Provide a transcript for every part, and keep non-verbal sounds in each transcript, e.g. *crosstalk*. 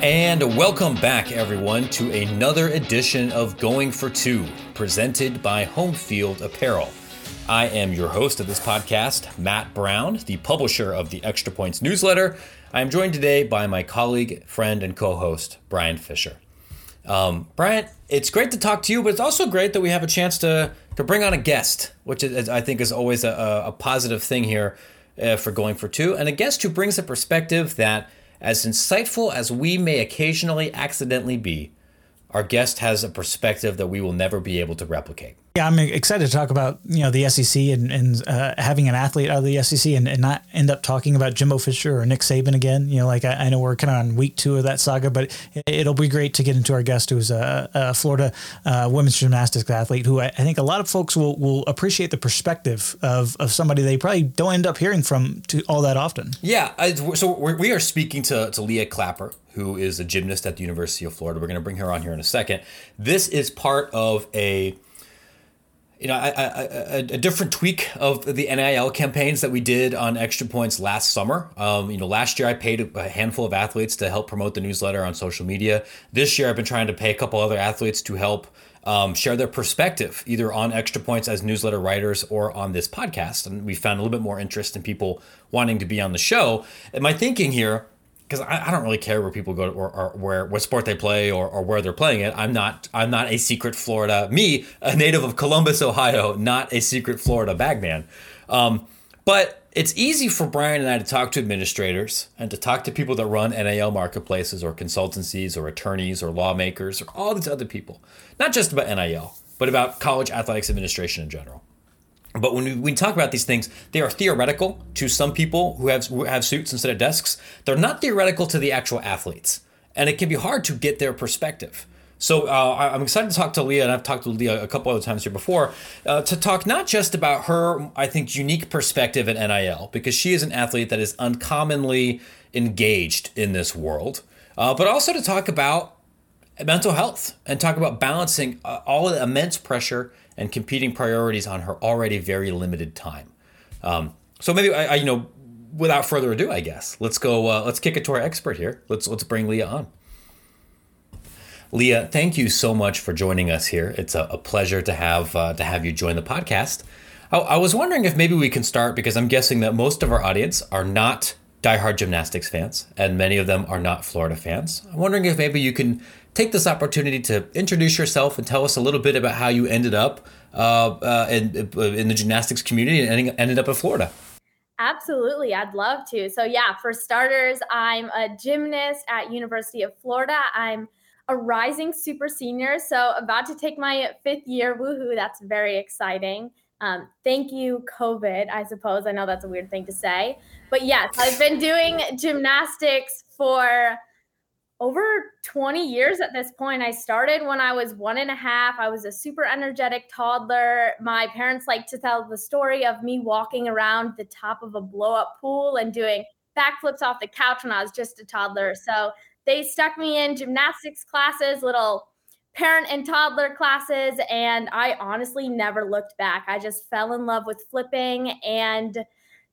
And welcome back, everyone, to another edition of Going for Two, presented by Home Field Apparel. I am your host of this podcast, Matt Brown, the publisher of the Extra Points newsletter. I am joined today by my colleague, friend, and co host, Brian Fisher. Um, Brian, it's great to talk to you, but it's also great that we have a chance to, to bring on a guest, which is, I think is always a, a positive thing here uh, for Going for Two, and a guest who brings a perspective that as insightful as we may occasionally accidentally be, our guest has a perspective that we will never be able to replicate. Yeah, I'm excited to talk about you know the SEC and, and uh, having an athlete out of the SEC and, and not end up talking about Jimbo Fisher or Nick Saban again. You know, like I, I know we're kind of on week two of that saga, but it, will be great to get into our guest who's a, a Florida uh, women's gymnastics athlete who I, I, think a lot of folks will, will appreciate the perspective of, of somebody they probably don't end up hearing from to all that often. Yeah, I, so we are speaking to, to Leah Clapper, who is a gymnast at the University of Florida. We're going to bring her on here in a second. This is part of a you know, a, different tweak of the NIL campaigns that we did on Extra Points last summer. Um, you know, last year I paid a handful of athletes to help promote the newsletter on social media. This year I've been trying to pay a couple other athletes to help um, share their perspective, either on Extra Points as newsletter writers or on this podcast. And we found a little bit more interest in people wanting to be on the show. And my thinking here because I, I, don't really care where people go or, or, where what sport they play or, or where they're playing it. I'm not I'm not a secret Florida me, a native of Columbus, Ohio, not a secret Florida bagman. Um, but it's easy for Brian and I to talk to administrators and to talk to people that run NIL marketplaces or consultancies or attorneys or lawmakers or all these other people, not just about NIL, but about college athletics administration in general. But when we, we, talk about these things, they are theoretical to some people who have who have suits instead of desks. They're not theoretical to the actual athletes, and it can be hard to get their perspective. So uh, I'm excited to talk to Leah, and I've talked to Leah a couple other times here before, uh, to talk not just about her, I think, unique perspective in NIL, because she is an athlete that is uncommonly engaged in this world, uh, but also to talk about mental health and talk about balancing uh, all the immense pressure and competing priorities on her already very limited time. Um, so maybe I, I, you know, without further ado, I guess let's go. Uh, let's kick it to our expert here. Let's let's bring Leah on. Leah, thank you so much for joining us here. It's a, a pleasure to have uh, to have you join the podcast. I, I was wondering if maybe we can start because I'm guessing that most of our audience are not diehard gymnastics fans, and many of them are not Florida fans. I'm wondering if maybe you can take this opportunity to introduce yourself and tell us a little bit about how you ended up uh, uh, in, uh, in the gymnastics community and ending, ended up in Florida. Absolutely, I'd love to. So yeah, for starters, I'm a gymnast at University of Florida. I'm a rising super senior, so about to take my fifth year. Woohoo! That's very exciting. Um, thank you, COVID. I suppose I know that's a weird thing to say, but yes, I've been doing gymnastics for over 20 years at this point. I started when I was one and a half. I was a super energetic toddler. My parents like to tell the story of me walking around the top of a blow up pool and doing backflips off the couch when I was just a toddler. So they stuck me in gymnastics classes, little parent and toddler classes. And I honestly never looked back. I just fell in love with flipping and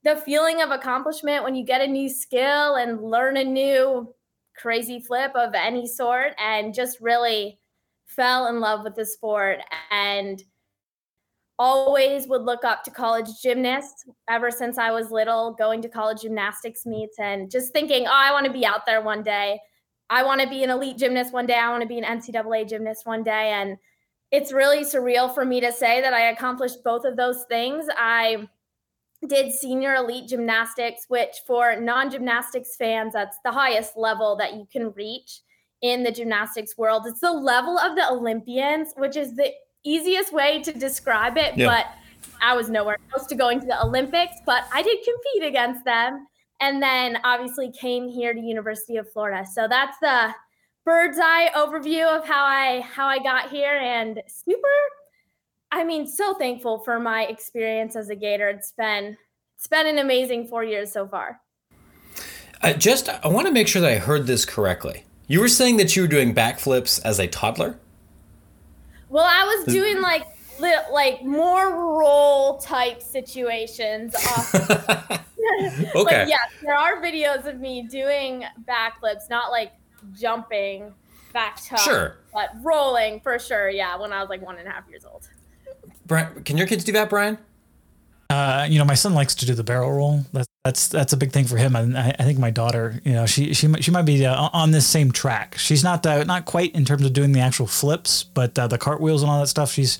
the feeling of accomplishment when you get a new skill and learn a new crazy flip of any sort and just really fell in love with the sport and always would look up to college gymnasts ever since I was little, going to college gymnastics meets and just thinking, oh, I want to be out there one day. I want to be an elite gymnast one day. I want to be an NCAA gymnast one day. And it's really surreal for me to say that I accomplished both of those things. I did senior elite gymnastics, which for non gymnastics fans, that's the highest level that you can reach in the gymnastics world. It's the level of the Olympians, which is the easiest way to describe it. Yeah. But I was nowhere close to going to the Olympics, but I did compete against them. And then obviously came here to University of Florida. So that's the bird's eye overview of how I how I got here and super I mean, so thankful for my experience as a Gator. It's been it's been an amazing four years so far. I just I want to make sure that I heard this correctly. You were saying that you were doing backflips as a toddler. Well, I was doing like li- like more roll type situations. *laughs* okay. Like, yes, there are videos of me doing backflips, not like jumping back tough. Sure. But rolling for sure, yeah, when I was like one and a half years old. Brian, can your kids do that, Brian? Uh, you know, my son likes to do the barrel roll. That's that's that's a big thing for him, and I, I think my daughter, you know, she she she might be uh, on this same track. She's not uh, not quite in terms of doing the actual flips, but uh, the cartwheels and all that stuff. She's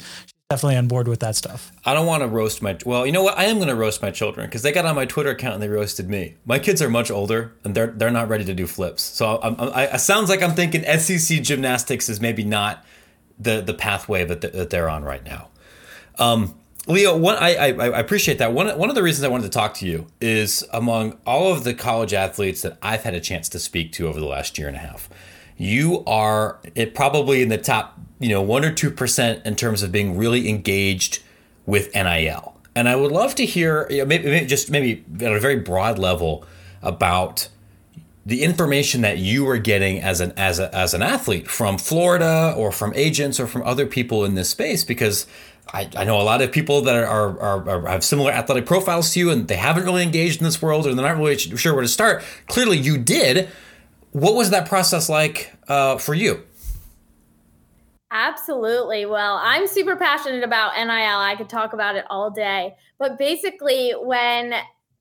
definitely on board with that stuff. I don't want to roast my. Well, you know what? I am going to roast my children because they got on my Twitter account and they roasted me. My kids are much older and they're they're not ready to do flips. So I'm, I'm, I, it sounds like I'm thinking SEC gymnastics is maybe not the the pathway that, that they're on right now. Um, Leah, one, I, I, I appreciate that. One, one of the reasons I wanted to talk to you is among all of the college athletes that I've had a chance to speak to over the last year and a half, you are it probably in the top, you know, one or two percent in terms of being really engaged with NIL. And I would love to hear, you know, maybe, maybe just maybe at a very broad level about the information that you are getting as an as a, as an athlete from Florida or from agents or from other people in this space because I, I know a lot of people that are, are, are, have similar athletic profiles to you and they haven't really engaged in this world or they're not really sure where to start. Clearly, you did. What was that process like uh, for you? Absolutely. Well, I'm super passionate about NIL. I could talk about it all day. But basically, when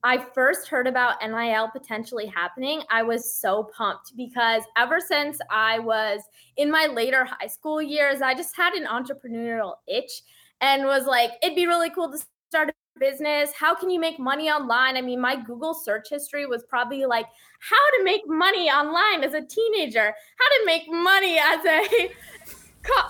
I first heard about NIL potentially happening, I was so pumped because ever since I was in my later high school years, I just had an entrepreneurial itch and was like, it'd be really cool to start a business. How can you make money online? I mean, my Google search history was probably like, how to make money online as a teenager, how to make money as a *laughs*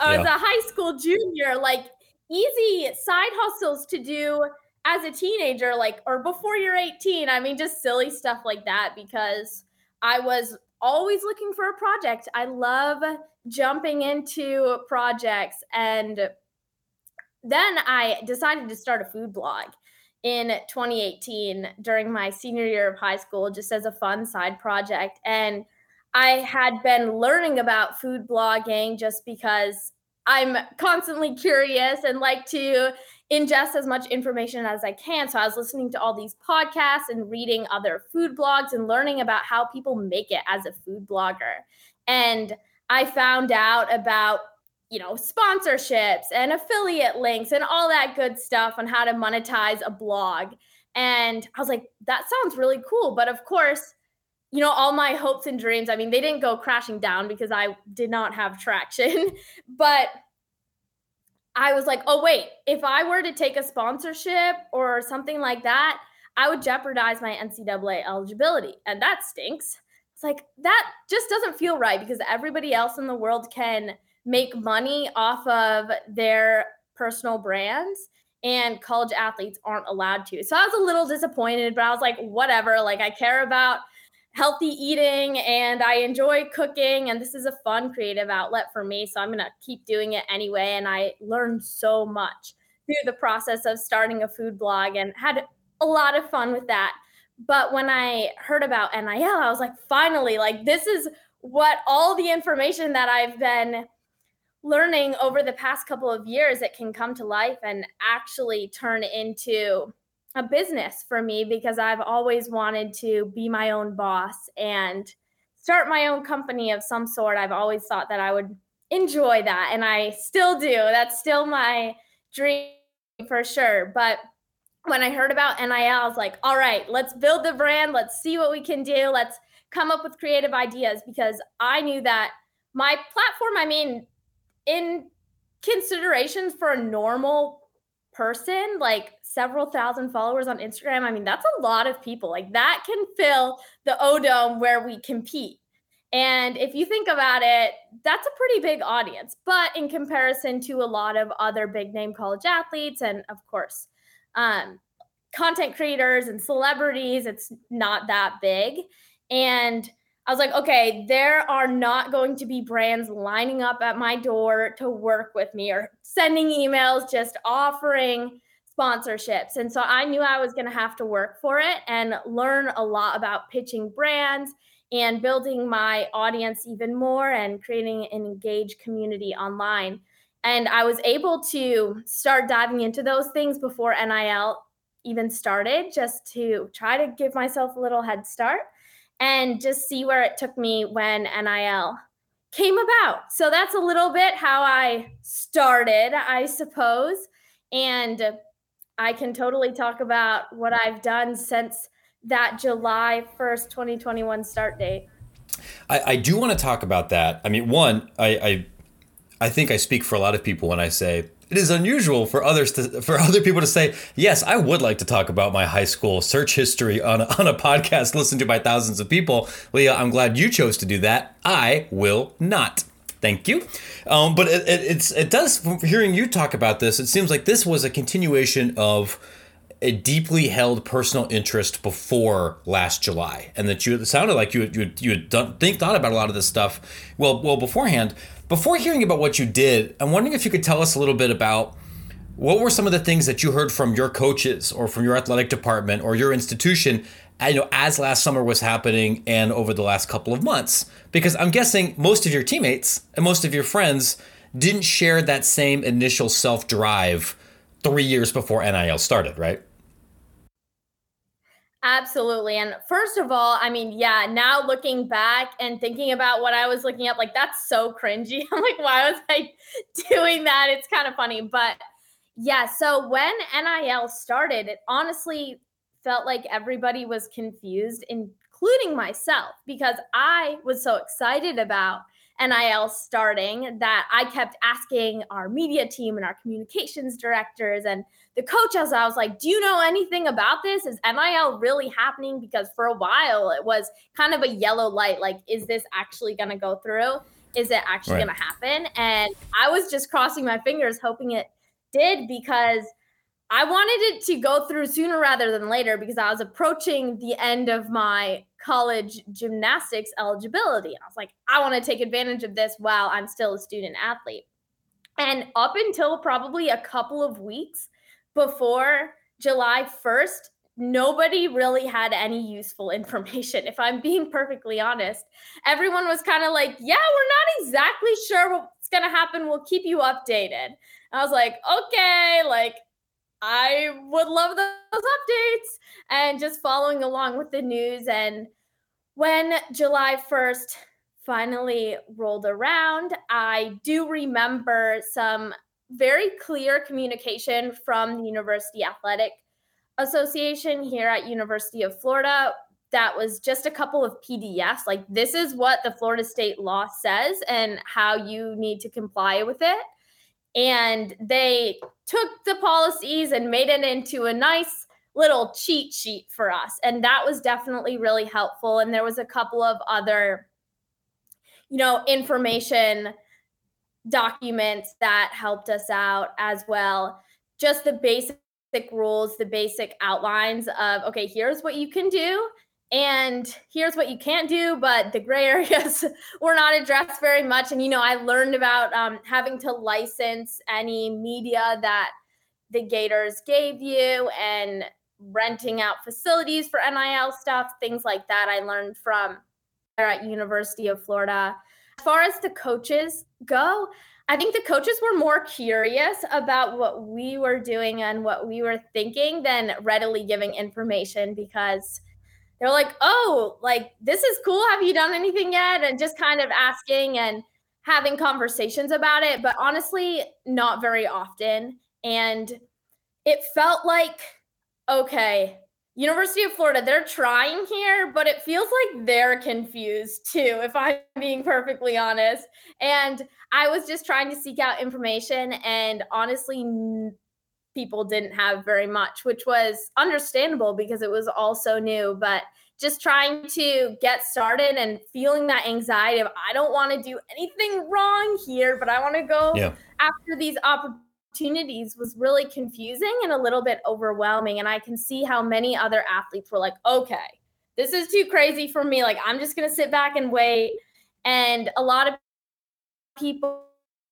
as a high school junior, like easy side hustles to do as a teenager, like or before you're 18. I mean, just silly stuff like that because I was always looking for a project. I love jumping into projects and then I decided to start a food blog in 2018 during my senior year of high school, just as a fun side project. And I had been learning about food blogging just because I'm constantly curious and like to ingest as much information as I can. So I was listening to all these podcasts and reading other food blogs and learning about how people make it as a food blogger. And I found out about you know, sponsorships and affiliate links and all that good stuff on how to monetize a blog. And I was like, that sounds really cool. But of course, you know, all my hopes and dreams, I mean, they didn't go crashing down because I did not have traction. *laughs* but I was like, oh, wait, if I were to take a sponsorship or something like that, I would jeopardize my NCAA eligibility. And that stinks. It's like, that just doesn't feel right because everybody else in the world can make money off of their personal brands and college athletes aren't allowed to. So I was a little disappointed, but I was like, whatever. Like, I care about healthy eating and I enjoy cooking, and this is a fun creative outlet for me. So I'm going to keep doing it anyway. And I learned so much through the process of starting a food blog and had a lot of fun with that. But when I heard about NIL, I was like, finally, like, this is what all the information that I've been learning over the past couple of years it can come to life and actually turn into a business for me because I've always wanted to be my own boss and start my own company of some sort. I've always thought that I would enjoy that and I still do. That's still my dream for sure. But when I heard about NIL, I was like, all right, let's build the brand. Let's see what we can do. Let's come up with creative ideas because I knew that my platform, I mean, in consideration for a normal person, like several thousand followers on Instagram, I mean, that's a lot of people. Like that can fill the O Dome where we compete. And if you think about it, that's a pretty big audience. But in comparison to a lot of other big name college athletes, and of course, um, content creators and celebrities, it's not that big. And I was like, okay, there are not going to be brands lining up at my door to work with me or sending emails just offering sponsorships. And so I knew I was going to have to work for it and learn a lot about pitching brands and building my audience even more and creating an engaged community online. And I was able to start diving into those things before NIL even started, just to try to give myself a little head start. And just see where it took me when NIL came about. So that's a little bit how I started, I suppose. And I can totally talk about what I've done since that July 1st, 2021 start date. I, I do want to talk about that. I mean, one, I, I I think I speak for a lot of people when I say it is unusual for others to for *laughs* other people to say, yes, I would like to talk about my high school search history on a, *laughs* on a podcast listened to by thousands of people. Leah, I'm glad you chose to do that. I will not. Thank you. Um, but it, it, it's it does hearing you talk about this. It seems like this was a continuation of a deeply held personal interest before last July, and that you it sounded like you you you had done, think thought about a lot of this stuff well well beforehand. Before hearing about what you did, I'm wondering if you could tell us a little bit about what were some of the things that you heard from your coaches or from your athletic department or your institution you know as last summer was happening and over the last couple of months? Because i'm guessing most of your teammates and most of your friends didn't share that same initial self drive three years before nil started right Absolutely. And first of all, I mean, yeah, now looking back and thinking about what I was looking up, like that's so cringy. *laughs* I'm like, why was I *laughs* doing that? It's kind of funny. But yeah, so when NIL started, it honestly felt like everybody was confused, including myself, because I was so excited about NIL starting that I kept asking our media team and our communications directors and the coaches. I was like, Do you know anything about this? Is NIL really happening? Because for a while it was kind of a yellow light like, is this actually going to go through? Is it actually right. going to happen? And I was just crossing my fingers, hoping it did because I wanted it to go through sooner rather than later because I was approaching the end of my college gymnastics eligibility. And I was like, I want to take advantage of this while I'm still a student athlete. And up until probably a couple of weeks before July 1st, nobody really had any useful *laughs* information. If I'm being perfectly honest, everyone was kind of like, yeah, we're not exactly sure what's going to happen. We'll keep you updated. I was like, okay, like I would love those updates and just following along with the news. And when July 1st finally rolled around, I do remember some very clear communication from the University Athletic Association here at University of Florida that was just a couple of PDFs like this is what the Florida state law says and how you need to comply with it. And they took the policies and made it into a nice little cheat sheet for us. And that was definitely really helpful. And there was a couple of other you know information documents that helped us out as well. Just the basic rules the basic outlines of okay here's what you can do and here's what you can't do but the gray *laughs* areas were not addressed very much. And you know i learned about um, having to license any media that the gators gave you and renting out facilities for nil stuff things like that. I learned from there at university of florida as far as the coaches go i think the coaches were more curious about what we were doing and what we were thinking than readily giving information because they're like, oh, like this is cool. Have you done anything yet? And just kind of asking and having conversations about it, but honestly, not very often. And it felt like, okay, University of Florida, they're trying here, but it feels like they're confused too, if I'm being perfectly honest. And I was just trying to seek out information, and honestly, people didn't have very much, which was understandable because it was all so new. But just trying to get started and feeling that anxiety of I don't want to do anything wrong here, but I want to go yeah. after these opportunities was really confusing and a little bit overwhelming. And I can see how many other athletes were like, okay, this is too crazy for me. Like, I'm just going to sit back and wait. And a lot of people,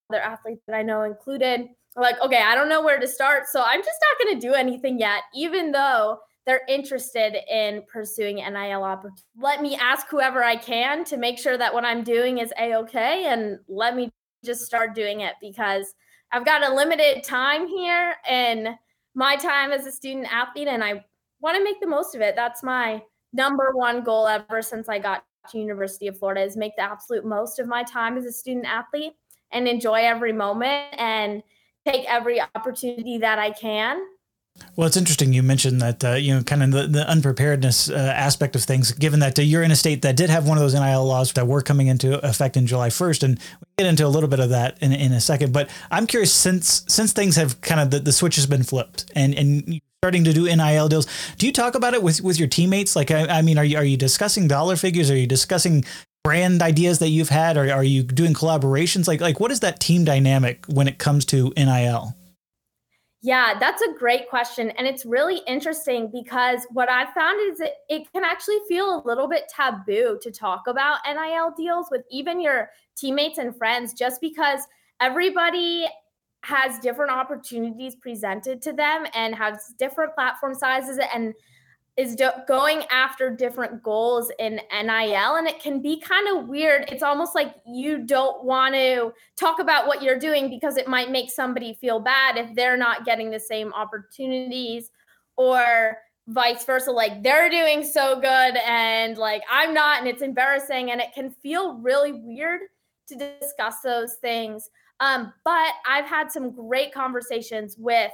other athletes that I know included, like, okay, I don't know where to start. So I'm just not going to do anything yet, even though they're interested in pursuing NIL opportunities. Let me ask whoever I can to make sure that what I'm doing is a okay, and let me just start doing it because I've got a limited time here and my time as a student athlete, and I want to make the most of it. That's my number one goal ever since I got to University of Florida is make the absolute most of my time as a student athlete and enjoy every moment and take every opportunity that I can. Well, it's interesting you mentioned that, uh, you know, kind of the, the unpreparedness uh, aspect of things, given that uh, you're in a state that did have one of those NIL laws that were coming into effect in July 1st. And we'll get into a little bit of that in, in a second. But I'm curious, since since things have kind of, the, the switch has been flipped and, and starting to do NIL deals, do you talk about it with, with your teammates? Like, I, I mean, are you, are you discussing dollar figures? Are you discussing brand ideas that you've had? Or are you doing collaborations? Like, like what is that team dynamic when it comes to NIL? Yeah, that's a great question. And it's really interesting because what I've found is it, it can actually feel a little bit taboo to talk about NIL deals with even your teammates and friends, just because everybody has different opportunities presented to them and has different platform sizes and is do- going after different goals in NIL and it can be kind of weird. It's almost like you don't want to talk about what you're doing because it might make somebody feel bad if they're not getting the same opportunities or vice versa like they're doing so good and like I'm not and it's embarrassing and it can feel really weird to discuss those things. Um, but I've had some great conversations with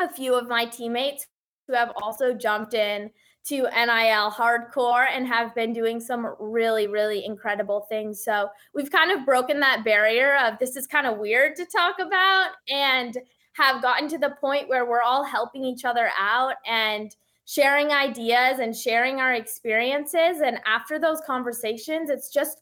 a few of my teammates who have also jumped in to NIL hardcore and have been doing some really, really incredible things. So we've kind of broken that barrier of this is kind of weird to talk about and have gotten to the point where we're all helping each other out and sharing ideas and sharing our experiences. And after those conversations, it's just,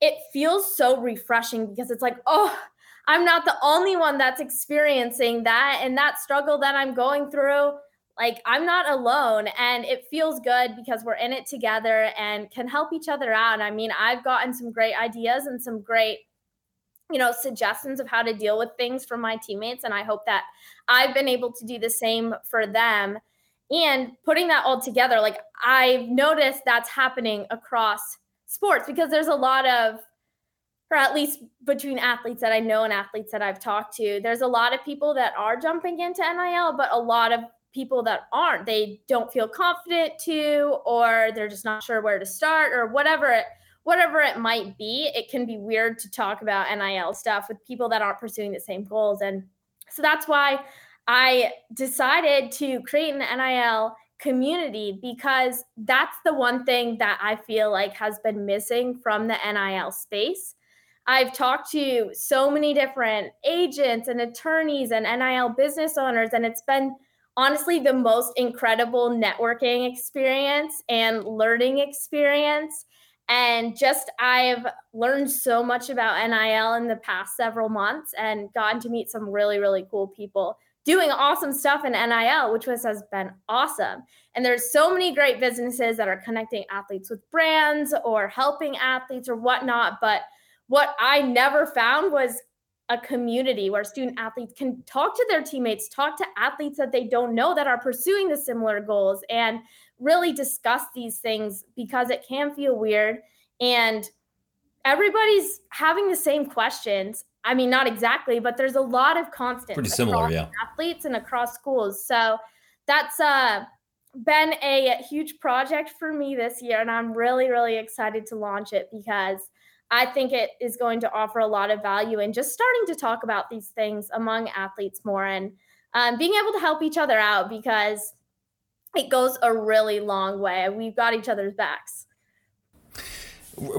it feels so refreshing because it's like, oh, I'm not the only one that's experiencing that and that struggle that I'm going through like I'm not alone and it feels good because we're in it together and can help each other out. I mean, I've gotten some great ideas and some great you know suggestions of how to deal with things from my teammates and I hope that I've been able to do the same for them. And putting that all together, like I've noticed that's happening across sports because there's a lot of or at least between athletes that I know and athletes that I've talked to, there's a lot of people that are jumping into NIL, but a lot of people that aren't they don't feel confident to or they're just not sure where to start or whatever it whatever it might be it can be weird to talk about nil stuff with people that aren't pursuing the same goals. And so that's why i decided to create an nil community because that's the one thing that i feel like has been missing from the nil space. I've talked to so many different agents and attorneys and NIL business owners, and it's been honestly the most incredible networking experience and learning experience. And just I've learned so much about NIL in the past several months and gotten to meet some really, really cool people doing awesome stuff in NIL, which was has been awesome. And there's so many great businesses that are connecting athletes with brands or helping athletes or whatnot. But what I never found was a community where student athletes can talk to their teammates, talk to athletes that they don't know that are pursuing the similar goals, and really discuss these things because it can feel weird. And everybody's having the same questions. I mean, not exactly, but there's a lot of constant pretty similar, yeah. Athletes and across schools. So that's uh been a huge project for me this year, and I'm really, really excited to launch it because I think it is going to offer a lot of value in just starting to talk about these things among athletes more and um, being able to help each other out because it goes a really long way. We've got each other's backs.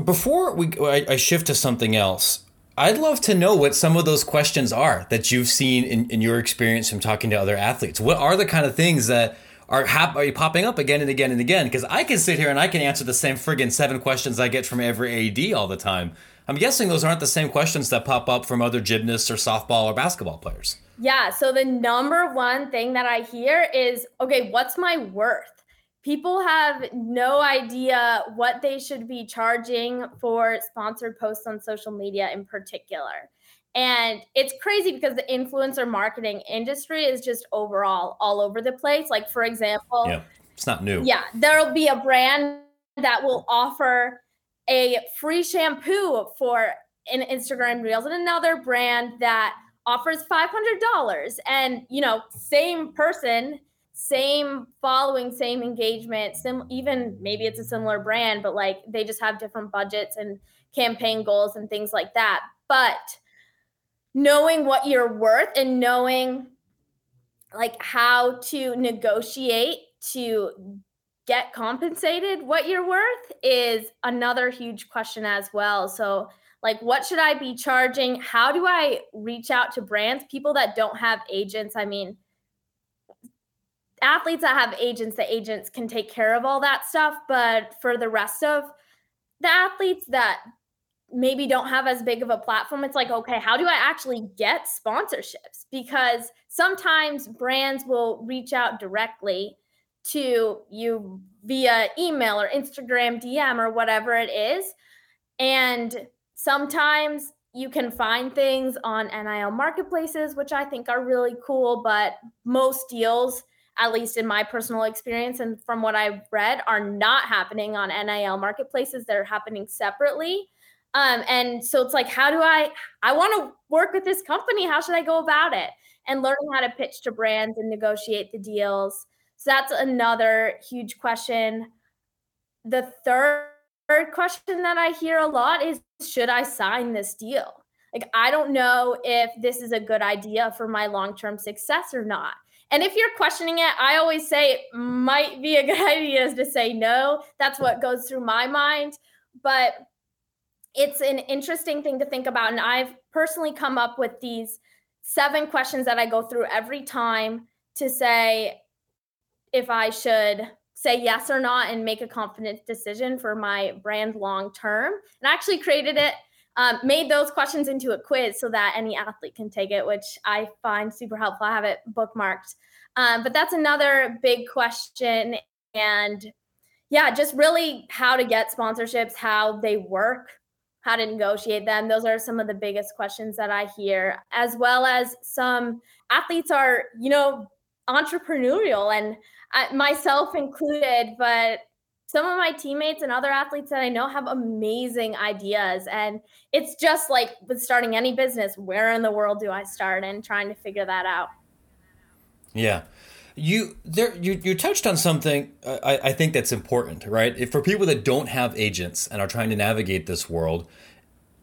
Before we, I shift to something else. I'd love to know what some of those questions are that you've seen in, in your experience from talking to other athletes. What are the kind of things that are hap- are popping up again and again and again because I can sit here and I can answer the same friggin' seven questions I get from every AD all the time. I'm guessing those aren't the same questions that pop up from other gymnasts or softball or basketball players. Yeah. So the number one thing that I hear is, okay, what's my worth? People have no idea what they should be charging for sponsored posts on social media in particular. And it's crazy because the influencer marketing industry is just overall all over the place. Like, for example, yeah, it's not new. Yeah, there'll be a brand that will offer a free shampoo for an Instagram Reels and another brand that offers $500. And, you know, same person, same following, same engagement, sim- even maybe it's a similar brand, but like they just have different budgets and campaign goals and things like that. But knowing what you're worth and knowing like how to negotiate to get compensated what you're worth is another huge question as well. So like what should I be charging? How do I reach out to brands, people that don't have agents? I mean, athletes that have agents, the agents can take care of all that stuff, but for the rest of the athletes that maybe don't have as big of a platform, it's like, okay, how do I actually get sponsorships? Because sometimes brands will reach out directly to you via email or Instagram DM or whatever it is. And sometimes you can find things on NIL marketplaces, which I think are really cool, but most deals, at least in my personal experience and from what I've read, are not happening on NIL marketplaces. They're happening separately. Um, and so it's like, how do I, I want to work with this company. How should I go about it? And learning how to pitch to brands and negotiate the deals. So that's another huge question. The third question that I hear a lot is should I sign this deal? Like, I don't know if this is a good idea for my long term success or not. And if you're questioning it, I always say it might be a good *laughs* idea to say no. That's what goes through my mind. But it's an interesting thing to think about. And I've personally come up with these seven questions that I go through every time to say, if I should say yes or not and make a confident decision for my brand long term. And I actually created it, um, made those questions into a quiz so that any athlete can take it, which I find super helpful. I have it bookmarked. Um, but that's another big question. And yeah, just really how to get sponsorships, how they work, how to negotiate them. Those are some of the biggest questions that I hear, as well as some athletes are, you know, entrepreneurial and I, myself included, but some of my teammates and other athletes that I know have amazing ideas. And it's just like with starting any business, where in the world do I start and trying to figure that out? Yeah. You there you, you touched on something uh, I, I think that's important, right? If for people that don't have agents and are trying to navigate this world,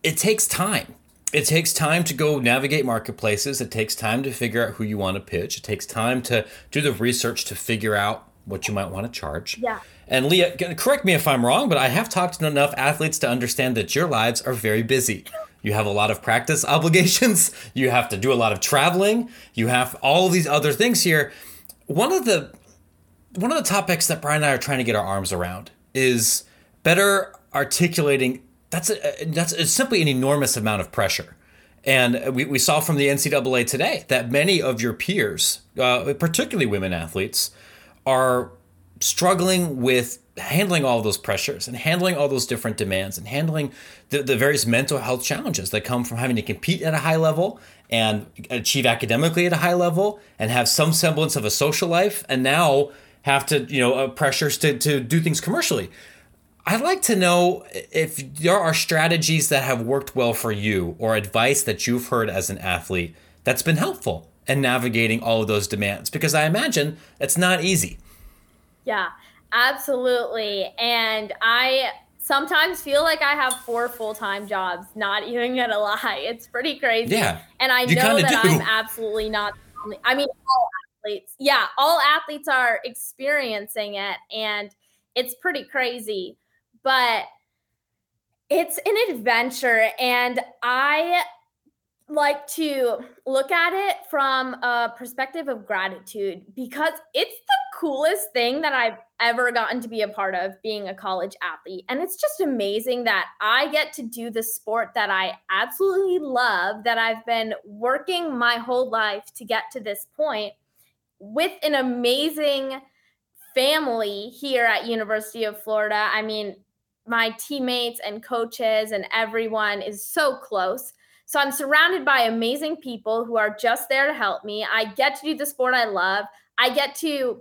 it takes time it takes time to go navigate marketplaces. It takes time to figure out who you want to pitch. It takes time to do the research to figure out what you might want to charge. Yeah. And Leah, correct me if I'm wrong, but I have talked to enough athletes to understand that your lives are very busy. You have a lot of practice *laughs* obligations. You have to do a lot of traveling. You have all these other things here. One of the one of the topics that Brian and I are trying to get our arms around is better articulating that's a, that's a, simply an enormous amount of pressure. And we, we saw from the NCAA today that many of your peers, uh, particularly women athletes, are struggling with handling all those pressures and handling all those different demands and handling the, the various mental health challenges that come from having to compete at a high level and achieve academically at a high level and have some semblance of a social life and now have to you know uh, pressures to, to do things commercially I'd like to know if there are strategies that have worked well for you or advice that you've heard as an athlete that's been helpful in navigating all of those demands because I imagine it's not easy. Yeah, absolutely. And I sometimes feel like I have four full time jobs, not even gonna lie. It's pretty crazy. Yeah. And I know that do. I'm absolutely not I mean all athletes. Yeah, all athletes are experiencing it and it's pretty crazy but it's an adventure and I like to look at it from a perspective of gratitude because it's the coolest thing that I've ever gotten to be a part of being a college athlete. And it's just amazing that I get to do the sport that I absolutely love, that I've been working my whole life to get to this point with an amazing family here at University of Florida. I mean, my teammates and coaches and everyone is so close. So I'm surrounded by amazing people who are just there to help me. I get to do the sport I love. I get to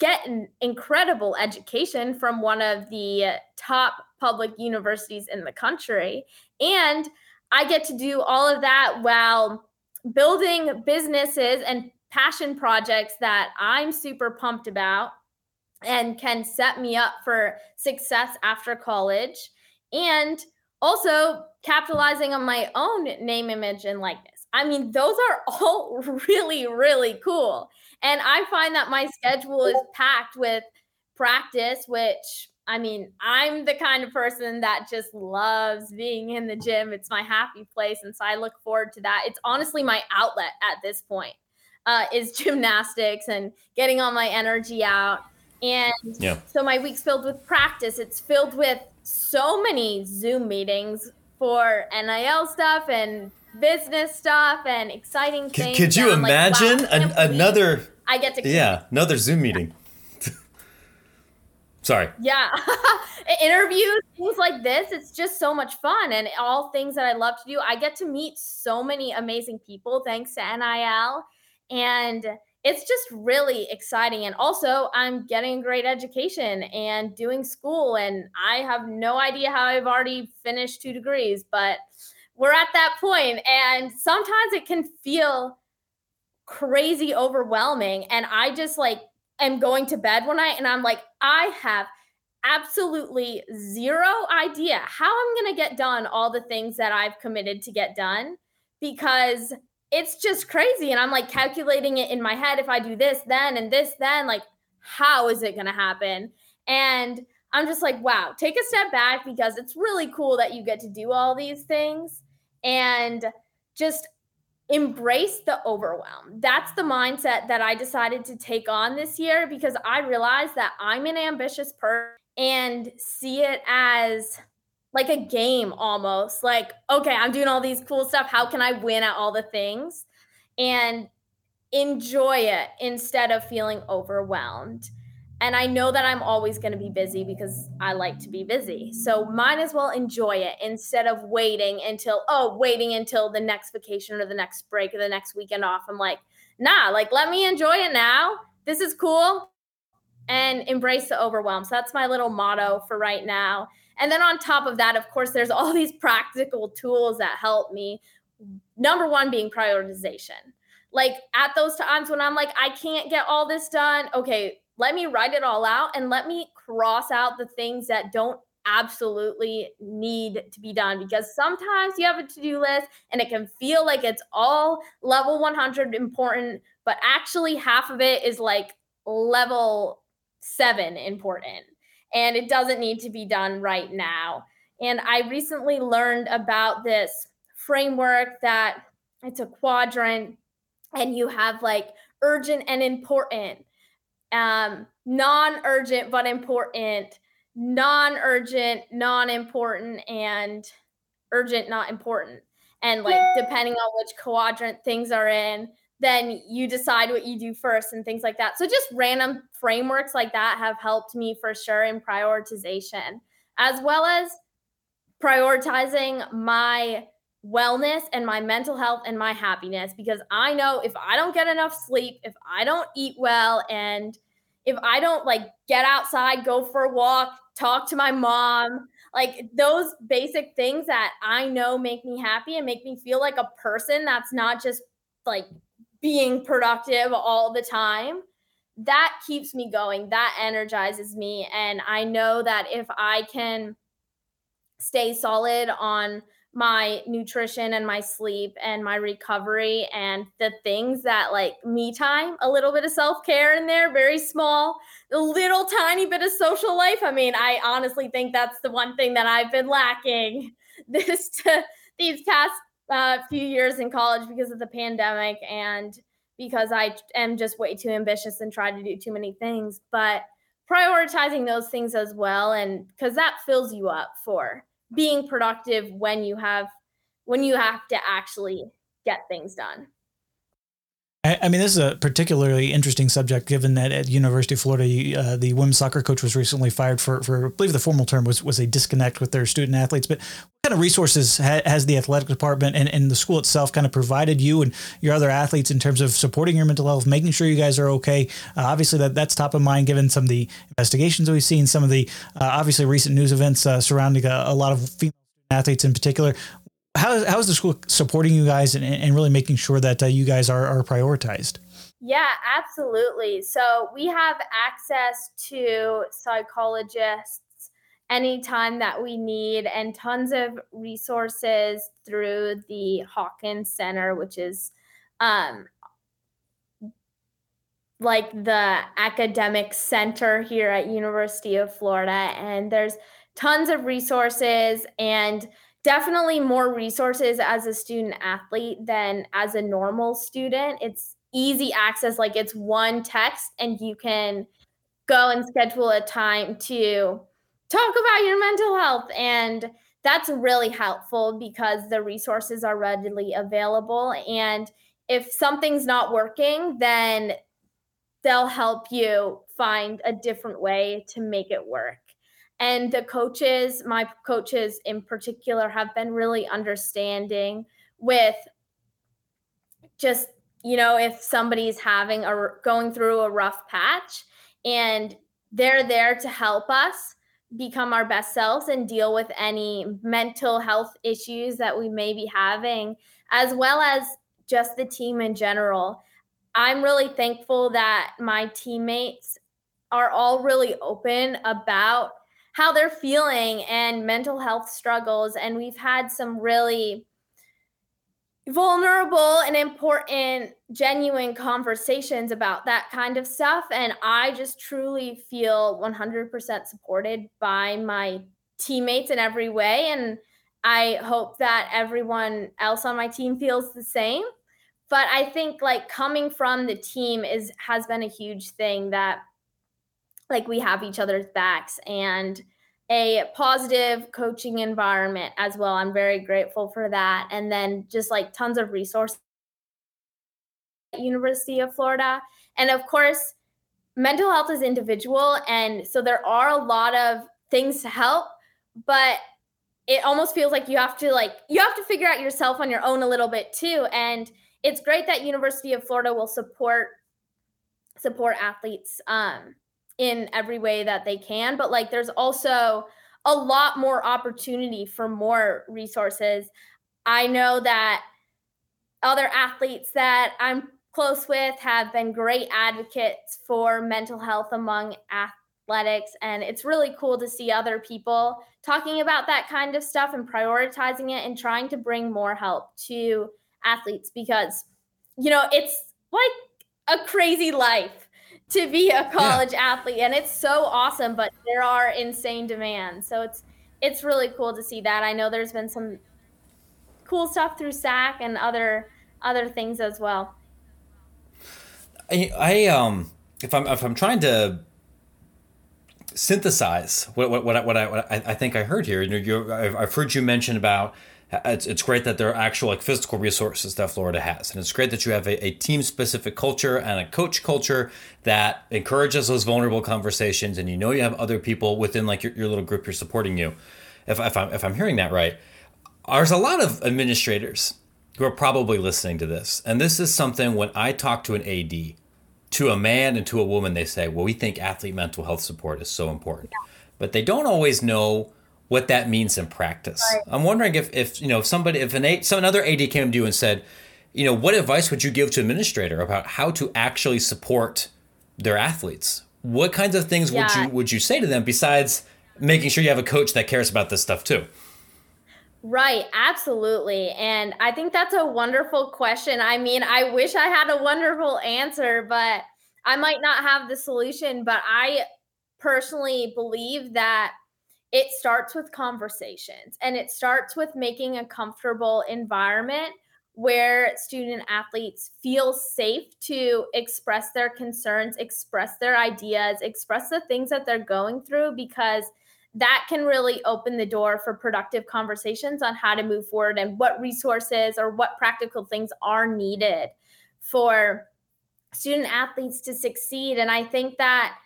get an incredible education from one of the top public universities in the country. And I get to do all of that while building businesses and passion projects that I'm super pumped about and can set me up for success after college. And also capitalizing on my own name, image, and likeness. I mean, those are all *laughs* really, really cool. And I find that my schedule is packed with practice, which I mean, I'm the kind of person that just loves being in the gym. It's my happy place. And so I look forward to that. It's honestly my outlet at this point, uh, is *laughs* gymnastics and getting all my energy out. And yeah. so my week's filled with practice. It's filled with so many Zoom meetings for NIL stuff and business stuff and exciting things. Could, you imagine like, wow, an, another? I get to yeah another Zoom meeting. Yeah. *laughs* Sorry. Yeah. *laughs* Interviews, things like this, it's just so much fun and all things that I love to do. I get to meet so many amazing people thanks to NIL. And it's just really exciting. And also, I'm getting a great education and doing school. And I have no idea how I've already finished two degrees, but we're at that point. And sometimes it can feel crazy overwhelming. And I just like am going to bed one night and I'm like, I have absolutely zero idea how I'm going to get done all the things that I've committed to get done because it's just crazy. And I'm like calculating it in my head. If I do this, then, and this, then, like, how is it going to happen? And I'm just like, wow, take a step back because it's really cool that you get to do all these things and just embrace the overwhelm. That's the mindset that I decided to take on this year because I realized that I'm an ambitious person and see it as like a game almost. Like, okay, I'm doing all these cool stuff. How can I win at all the things? And enjoy it instead of feeling overwhelmed. And I know that I'm always going to be busy because I like to be busy. So might as well enjoy it instead of waiting until, oh, waiting until the next vacation or the next break or the next weekend off. I'm like, nah, like let me enjoy it now. This is cool. And embrace the overwhelm. So that's my little motto for right now. And then on top of that, of course, there's all these *laughs* practical tools that help me. Number one being prioritization. Like at those times when I'm like, I can't get all this done. Okay, let me write it all out and let me cross out the things that don't absolutely need to be done because sometimes you have a to-do list and it can feel like it's all level 100 important but actually half of it is like level 7 important and it doesn't need to be done right now. And i recently learned about this framework that it's a quadrant and you have like urgent and important um, non-urgent but important, non-urgent, non-important, and urgent, not important. And like depending on which quadrant things are in, then you decide what you do first and things like that. So just random frameworks like that have helped me for sure in prioritization, as well as prioritizing my wellness and my mental health and my happiness because I know if I don't get enough sleep, if I don't eat well, and if I don't like get outside, go for a walk, talk to my mom, like those basic things that I know make me happy and make me feel like a person that's not just like being productive all the time. That keeps me going. That energizes me. And I know that if I can stay solid on my nutrition and my sleep and my recovery and the things that like me time, a little bit of self care in there, very small, a little tiny bit of social life. I mean, I honestly think that's the one thing that I've been lacking *laughs* this to, these past uh, few years in college because of the pandemic and because I am just way too ambitious and try to do too many things. But prioritizing those things as well, and because that fills you up for being productive when you have when you have to actually get things done. I, mean, this is a particularly interesting subject, given that at University of Florida, uh, the women's soccer coach was recently fired for, for, I believe the formal term was was a disconnect with their student athletes. But what kind of resources ha- has the athletic department and, and the school itself kind of provided you and your other athletes in terms of supporting your mental health, making sure you guys are okay? Uh, obviously, that that's top of mind given some of the investigations we've seen, some of the uh, obviously recent news events uh, surrounding a, a lot of female athletes in particular how, how is the school supporting you guys and, and really making sure that uh, you guys are, are prioritized? Yeah, absolutely. So we have access to psychologists anytime that we need and tons of resources through the Hawkins Center, which is um, like the academic center here at University of Florida and there's tons of resources and definitely more resources as a student athlete than as a normal student. It's easy access like it's one text and you can go and schedule a time to talk about your mental health. And that's really helpful because the resources are readily available. And if something's not working then they'll help you find a different way to make it work and the coaches my coaches in particular have been really understanding with just you know if somebody's having a going through a rough patch and they're there to help us become our best selves and deal with any mental health issues that we may be having as well as just the team in general. I'm really thankful that my teammates are all really open about how they're feeling and mental health struggles and we've had some really vulnerable and important, genuine conversations about that kind of stuff. And I just truly feel 100% supported by my teammates in every way. And I hope that everyone else on my team feels the same. But I think like coming from the team is has been a huge thing that like we have each other's backs and a positive coaching environment as well. I'm very grateful for that. And then just like tons of resources at University of Florida. And of course, mental health is individual. And so there are a lot of things to help, but it almost feels like you have to like you have to figure out yourself on your own a little bit too. And it's great that University of Florida will support support athletes um, in every way that they can but like there's also a lot more opportunity for more resources. I know that other athletes that i'm close with have been great advocates for mental health among athletics and it's really cool to see other people talking about that kind of stuff and prioritizing it and trying to bring more help to athletes because you know it's like a crazy life to be a college yeah. athlete and it's so awesome but there are insane demands so it's it's really cool to see that i know there's been some cool stuff through SAAC and other other things as well i, I um if i'm if i'm trying to synthesize what what what I, what I, what I think I heard here. You know, I've heard you mention about it's, it's great that there are actual like physical resources that Florida has. And it's great that you have a, a team specific culture and a coach culture that encourages those vulnerable conversations. And you know, you have other people within like your, your little group you're supporting you. If, if, I'm, if I'm hearing that right, there's a lot of administrators who are probably listening to this. And this is something when I talk to an AD, to a man and to a woman, they say, well, we think athlete mental health support is so important. Yeah. But they don't always know what that means in practice. Right. I'm wondering if, if you know if somebody if an some another AD came to you and said, you know, what advice would you give to administrator about how to actually support their athletes? What kinds of things yeah. would you would you say to them besides making sure you have a coach that cares about this stuff too? Right, absolutely. And I think that's a wonderful question. I mean, I wish I had a wonderful answer, but I might not have the solution, but I personally believe that it starts with conversations and it starts with making a comfortable environment where student athletes feel safe to express their concerns, express their ideas, express the things that they're going through because that can really open the door for productive conversations on how to move forward and what resources or what practical things are needed for student athletes to succeed. And I think that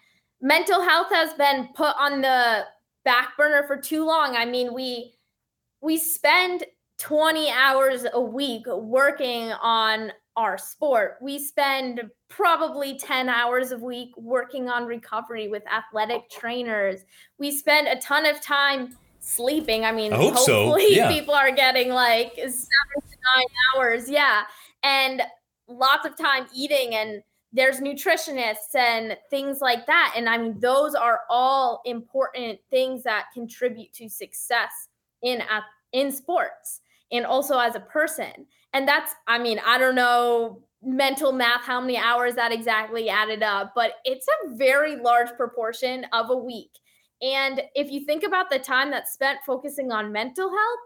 mental health has been put on the back burner for too long. I mean, we we spend 20 hours a week working on our sport. We spend probably 10 hours a week working on recovery with athletic oh. trainers. We spend a ton of time sleeping. I mean, I hopefully so. yeah. people are getting like seven to nine hours. Yeah. And lots of time eating and there's nutritionists and things like that. And I mean, those are all important things that contribute to success in in sports and also as a person. And that's, I mean, I don't know mental math how many hours that exactly added up, but it's a very large proportion of a week. And if you think about the time that's spent focusing on mental health,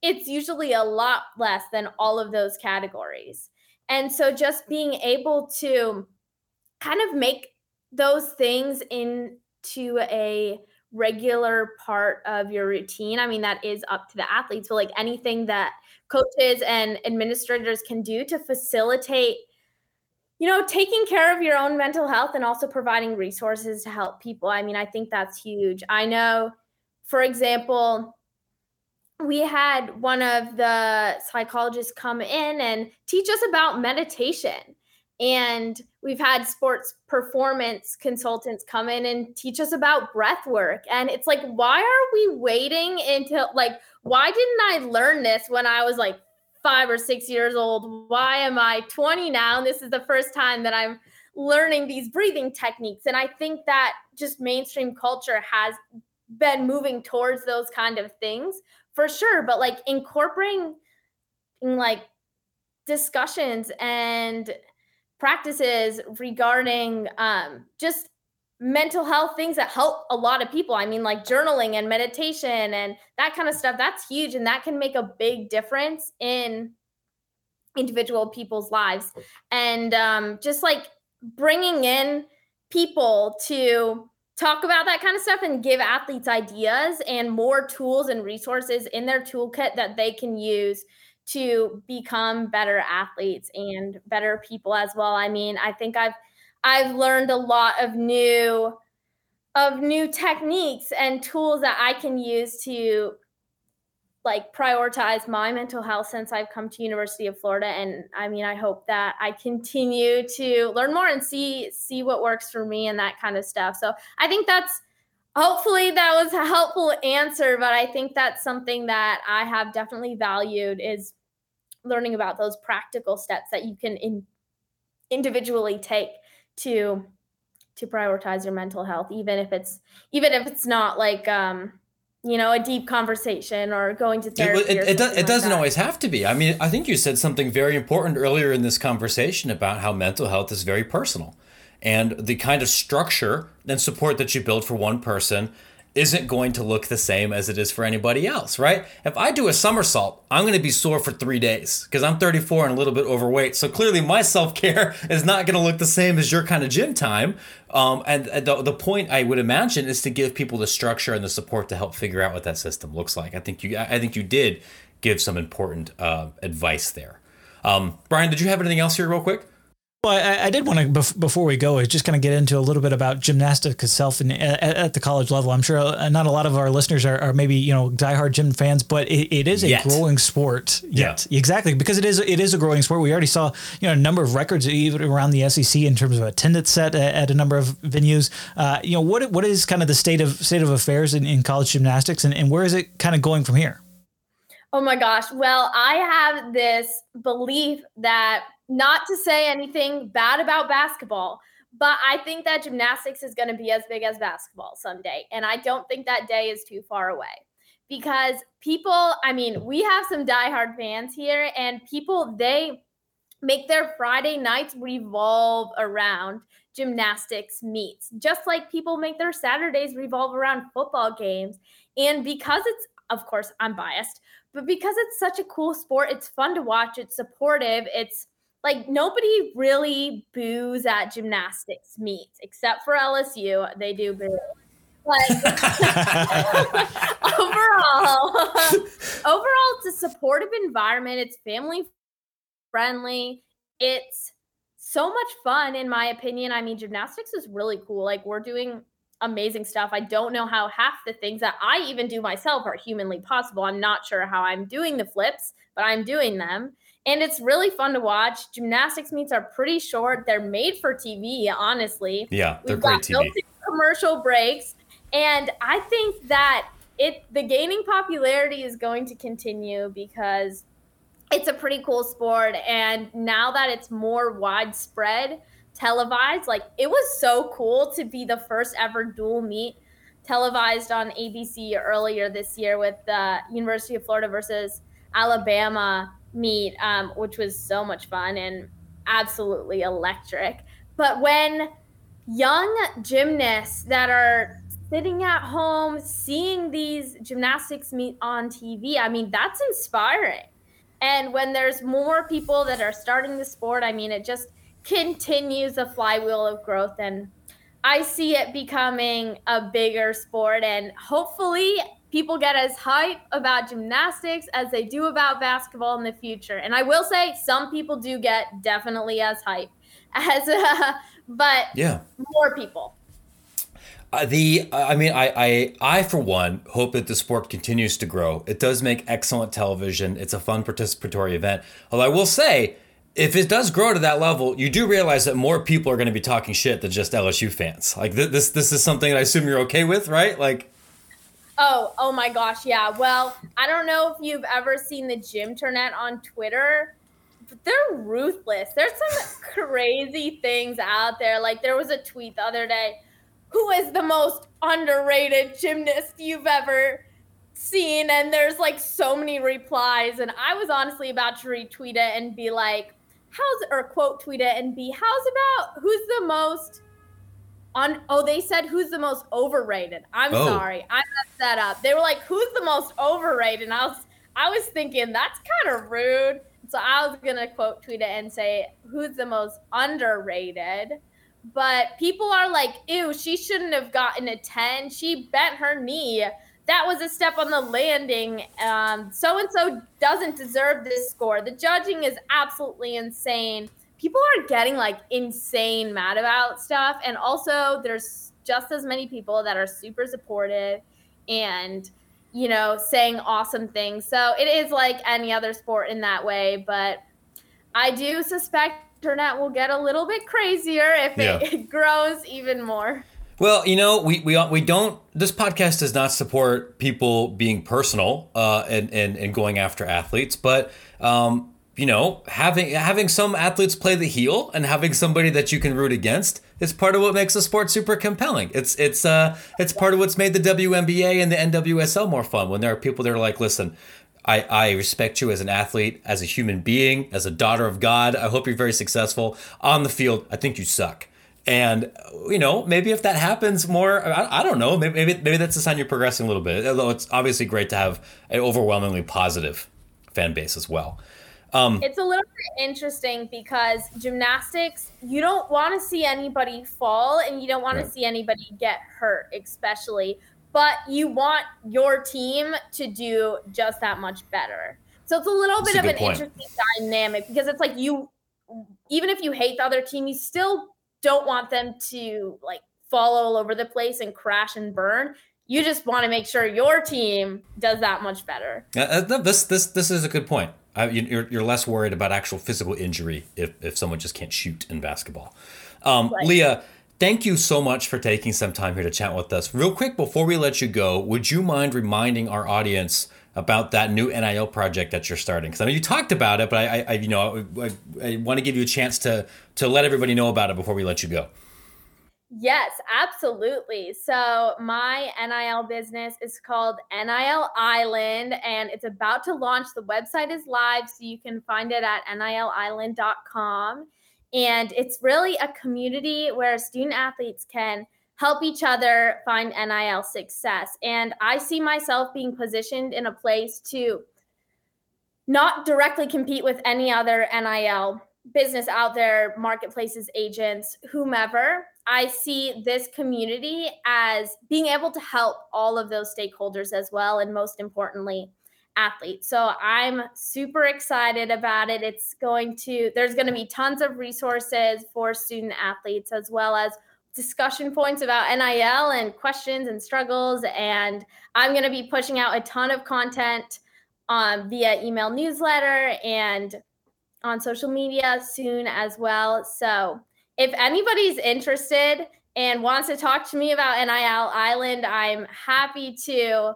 it's usually a lot less than all of those categories. And so just being able to kind of make those things into a regular part of your routine. I mean, that is up to the athletes, but like anything that coaches and administrators can do to facilitate, you know, taking care of your own mental health and also providing resources to help people. I mean, I think that's huge. I know, for example, we had one of the psychologists come in and teach us about meditation. And we've had sports performance consultants come in and teach us about breath work. And it's like, why are we waiting until, like, why didn't I learn this when I was like five or six years old? Why am I 20 now? And this is the first time that I'm learning these breathing techniques. And I think that just mainstream culture has been moving towards those kind of things for sure but like incorporating like discussions and practices regarding um, just mental health things that help a lot of people. I mean, like journaling and meditation and that kind of stuff, that's huge. And that can make a big difference in individual people's lives. And um, just like bringing in people to talk about that kind of stuff and give athletes ideas and more tools and resources in their toolkit that they can use to become better athletes and better people as well. I mean, I think I've I've learned a lot of new of new techniques and tools that I can use to like prioritize my mental health since I've come to University of Florida and I mean I hope that I continue to learn more and see see what works for me and that kind of stuff. So I think that's hopefully that was a helpful answer but I think that's something that I have definitely valued is learning about those practical steps that you can in, individually take to to prioritize your mental health even if it's even if it's not like um you know, a deep conversation or going to therapy. It, it, it, does, it doesn't always have to be. I mean, I think you said something very important earlier in this conversation about how mental health is very personal. And the kind of structure and support that you build for one person isn't going to look the same as it is for anybody else, right? If I do a somersault, I'm going to be sore for three days because I'm 34 and a little bit overweight. So clearly, my self care *laughs* is not going to look the same as your kind of gym time. Um, and the, the point I would imagine is to give people the structure and the support to help figure out what that system looks like. I think you, I think you did give some important uh, advice there. Um, Brian, did you have anything else here, real quick? Well, I, I did want to before we go, just kind of get into a little bit about gymnastics itself and at, at, the college level. I'm sure uh, not a lot of our listeners are, are maybe you know diehard gym fans, but it, it is a yet. growing sport. Yet, yeah. exactly because it is it is a growing sport. We already saw you know a number of records even around the SEC in terms of attendance set at, at a number of venues. Uh, you know what what is kind of the state of state of affairs in, in college gymnastics, and, and where is it kind of going from here? Oh my gosh. Well, I have this belief that not to say anything bad about basketball, but I think that gymnastics is going to be as big as basketball someday. And I don't think that day is too far away because people, I mean, we have some diehard fans here, and people, they make their Friday nights revolve around gymnastics meets, just like people make their Saturdays revolve around football games. And because it's, of course, I'm biased, but because it's such a cool sport, it's fun to watch, it's supportive, it's like nobody really boos at gymnastics meets except for LSU. They do boo. But *laughs* overall, *laughs* overall, it's a supportive environment. It's family friendly. It's so much fun, in my opinion. I mean, gymnastics is really cool. Like we're doing amazing stuff. I don't know how half the things that I even do myself are humanly possible. I'm not sure how I'm doing the flips, but I'm doing them and it's really fun to watch. Gymnastics meets are pretty short. They're made for TV, honestly. Yeah, they're We've great TV. Commercial breaks, and I think that it the gaining popularity is going to continue because it's a pretty cool sport, and now that it's more widespread, televised. Like it was so cool to be the first ever dual meet televised on ABC earlier this year with the University of Florida versus Alabama meet, um, which was so much fun and absolutely electric. But when young gymnasts that are sitting at home seeing these gymnastics meet on TV, I mean, that's inspiring. And when there's more people that are starting the sport, I mean, it just continues the flywheel of growth. And I see it becoming a bigger sport. And hopefully, people get as hype about gymnastics as they do about basketball in the future. And I will say, some people do get definitely as hype *laughs* as, uh, but yeah, more people. Uh, the I mean I, I I for one hope that the sport continues to grow. It does make excellent television. It's a fun participatory event. Although I will say, if it does grow to that level, you do realize that more people are going to be talking shit than just LSU fans. Like th- this this is something I assume you're okay with, right? Like Oh, oh my gosh, yeah. Well, I don't know if you've ever seen the Gymternet on Twitter, but they're ruthless. There's some *laughs* crazy things out there. Like there was a tweet the other day who is the most underrated gymnast you've ever seen? And there's like so many replies. And I was honestly about to retweet it and be like, how's, or quote tweet it and be, how's about who's the most on, oh, they said who's the most overrated. I'm oh. sorry. I messed that up. They were like, who's the most overrated? And I was, I was thinking that's kind of rude. So I was going to quote tweet it and say, who's the most underrated? but people are like, ew, she shouldn't have gotten a 10. She bent her knee. That was a step on the landing. Um, so and so doesn't deserve this score. The judging is absolutely insane. People are getting like insane mad about stuff. And also, there's just as many people that are super supportive and, you know, saying awesome things. So it is like any other sport in that way. But I do suspect internet will get a little bit crazier if yeah. it *laughs* grows even more. Well, you know, we, we we don't. This podcast does not support people being personal uh, and, and and going after athletes, but um, you know, having having some athletes play the heel and having somebody that you can root against is part of what makes the sport super compelling. It's it's uh it's part of what's made the WNBA and the NWSL more fun when there are people that are like, listen, I, I respect you as an athlete, as a human being, as a daughter of God. I hope you're very successful. On the field, I think you suck. And you know, maybe if that happens more, I, I don't know. Maybe, maybe maybe that's a sign you're progressing a little bit. Although it's obviously great to have an overwhelmingly positive fan base as well. Um, it's a little bit interesting because gymnastics, you don't want to see anybody fall and you don't want right. to see anybody get hurt, especially but you want your team to do just that much better. So it's a little That's bit a of an point. interesting dynamic because it's like you, even if you hate the other team, you still don't want them to like fall all over the place and crash and burn. You just want to make sure your team does that much better. Uh, this this this is a good point. Uh, you're, you're less worried about actual physical injury if, if someone just can't shoot in basketball. Um, right. Leah, Thank you so much for taking some time here to chat with us. Real quick, before we let you go, would you mind reminding our audience about that new NIL project that you're starting? Because I know you talked about it, but I, I you know, I, I want to give you a chance to to let everybody know about it before we let you go. Yes, absolutely. So my NIL business is called NIL Island and it's about to launch. The website is live, so you can find it at nilisland.com. And it's really a community where student athletes can help each other find NIL success. And I see myself being positioned in a place to not directly compete with any other NIL business out there, marketplaces, agents, whomever. I see this community as being able to help all of those stakeholders as well. And most importantly, athletes. So I'm super excited about it. It's going to, there's going to be tons of resources for student athletes as well as discussion points about NIL and questions and struggles. And I'm going to be pushing out a ton of content um, via email newsletter and on social media soon as well. So if anybody's interested and wants to talk to me about NIL Island, I'm happy to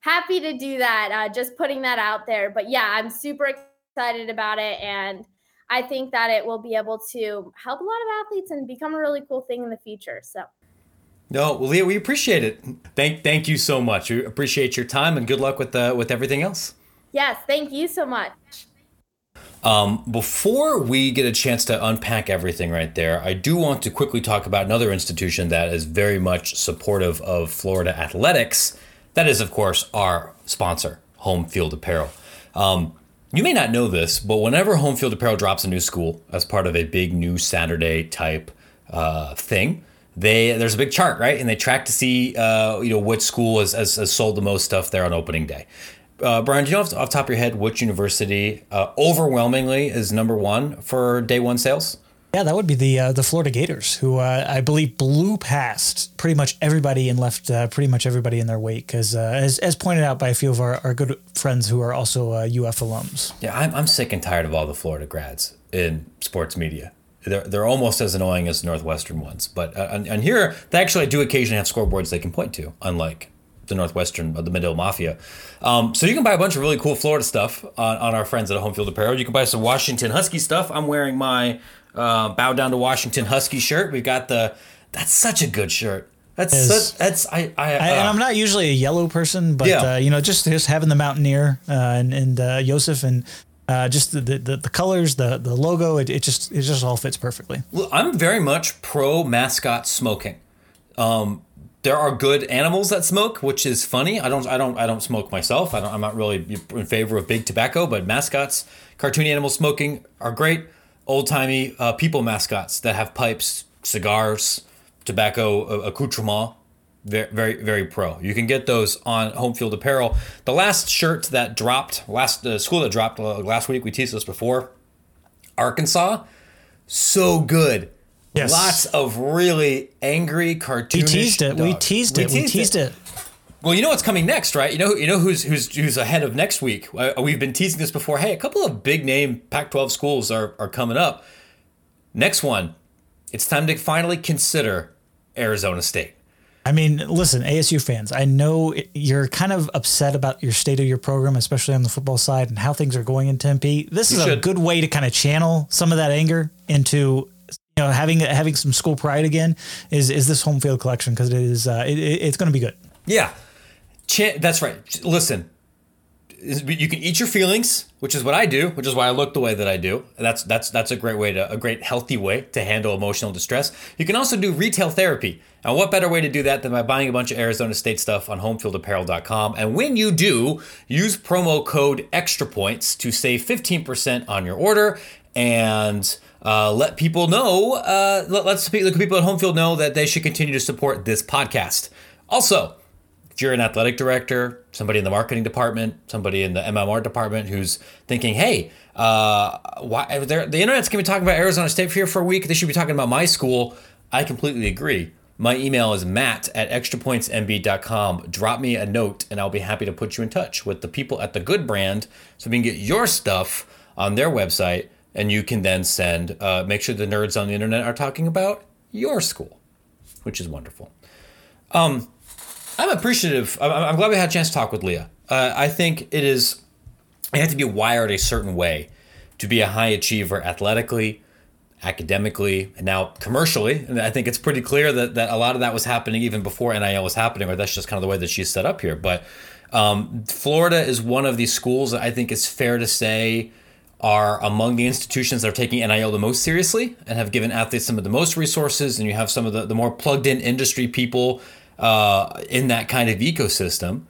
happy to do that. Uh, just putting that out there. But yeah, I'm super excited about it. And I think that it will be able to help a lot of athletes and become a really cool thing in the future. So. No, well, Leah, we appreciate it. Thank, thank you so much. We appreciate your time and good luck with uh, with everything else. Yes, thank you so much. Um, before we get a chance to unpack everything right there, I do want to quickly talk about another institution that is very much supportive of Florida athletics. That is, of course, our sponsor, Home Field Apparel. Um, you may not know this, but whenever Home Field Apparel drops a new school as part of a big new Saturday type uh, thing, they there's a big chart, right? And they track to see uh, you know which school has, has, has sold the most stuff there on opening day. Uh, Brian, do you know off, off the top of your head which university uh, overwhelmingly is number one for day one sales? Yeah, that would be the uh, the Florida Gators, who uh, I believe blew past pretty much everybody and left uh, pretty much everybody in their wake, because uh, as, as pointed out by a few of our, our good friends who are also UF alums. Yeah, I'm, I'm sick and tired of all the Florida grads in sports media. They're, they're almost as annoying as Northwestern ones. But and, and here, they actually do occasionally have scoreboards they can point to, unlike the Northwestern, of the Medill Mafia. Um, so you can buy a bunch of really cool Florida stuff on, on our friends at Home Field Apparel. You can buy some Washington Husky stuff. I'm wearing my uh, Bow Down to Washington Husky shirt. We've got the, that's such a good shirt. That's such, that's I I, uh, I and I'm not usually a yellow person, but yeah. uh, you know, just just having the Mountaineer uh, and and uh, Joseph and uh, just the, the the colors, the the logo, it, it just it just all fits perfectly. Well, I'm very much pro mascot smoking. Um, there are good animals that smoke, which is funny. I don't, I don't, I don't smoke myself. I I'm not really in favor of big tobacco, but mascots, cartoon animals smoking are great. Old timey uh, people mascots that have pipes, cigars, tobacco accoutrement. Very, very, very pro. You can get those on Home Field Apparel. The last shirt that dropped, last uh, school that dropped uh, last week, we teased this before. Arkansas, so good Yes. Lots of really angry cartoonish. We teased it. We teased it. We teased, it. Well, you know what's coming next, right? You know, you know who's who's who's ahead of next week. Uh, we've been teasing this before. Hey, a couple of big name Pac-12 schools are are coming up. Next one, it's time to finally consider Arizona State. I mean, listen, ASU fans, I know you're kind of upset about your state of your program, especially on the football side and how things are going in Tempe. This you is should. a good way to kind of channel some of that anger into you know, having having some school pride again is is this home field collection because it is uh, it, it's going to be good. Yeah, Ch- that's right. Listen, you can eat your feelings, which is what I do, which is why I look the way that I do. That's that's that's a great way to a great healthy way to handle emotional distress. You can also do retail therapy. And what better way to do that than by buying a bunch of Arizona State stuff on homefieldapparel.com. And when you do, use promo code extra points to save 15% on your order and uh, let people know, uh, let, let's let people at Homefield know that they should continue to support this podcast. Also, if you're an athletic director, somebody in the marketing department, somebody in the MMR department who's thinking, hey, uh, why the internet's going to be talking about Arizona State here for a week. They should be talking about my school. I completely agree. My email is matt at extrapointsmb.com. Drop me a note and I'll be happy to put you in touch with the people at the good brand so we can get your stuff on their website and you can then send uh, make sure the nerds on the internet are talking about your school which is wonderful. Um, i'm appreciative I'm, glad we had a chance to talk with leah. Uh, i think it is you have to be wired a certain way to be a high achiever athletically academically and now commercially. And i think it's pretty clear that, that a lot of that was happening even before nil was happening or that's just kind of the way that she's set up here. But um, florida is one of these schools that i think it's fair to say are among the institutions that are taking NIL the most seriously and have given athletes some of the most resources, and you have some of the, the more plugged in industry people uh, in that kind of ecosystem.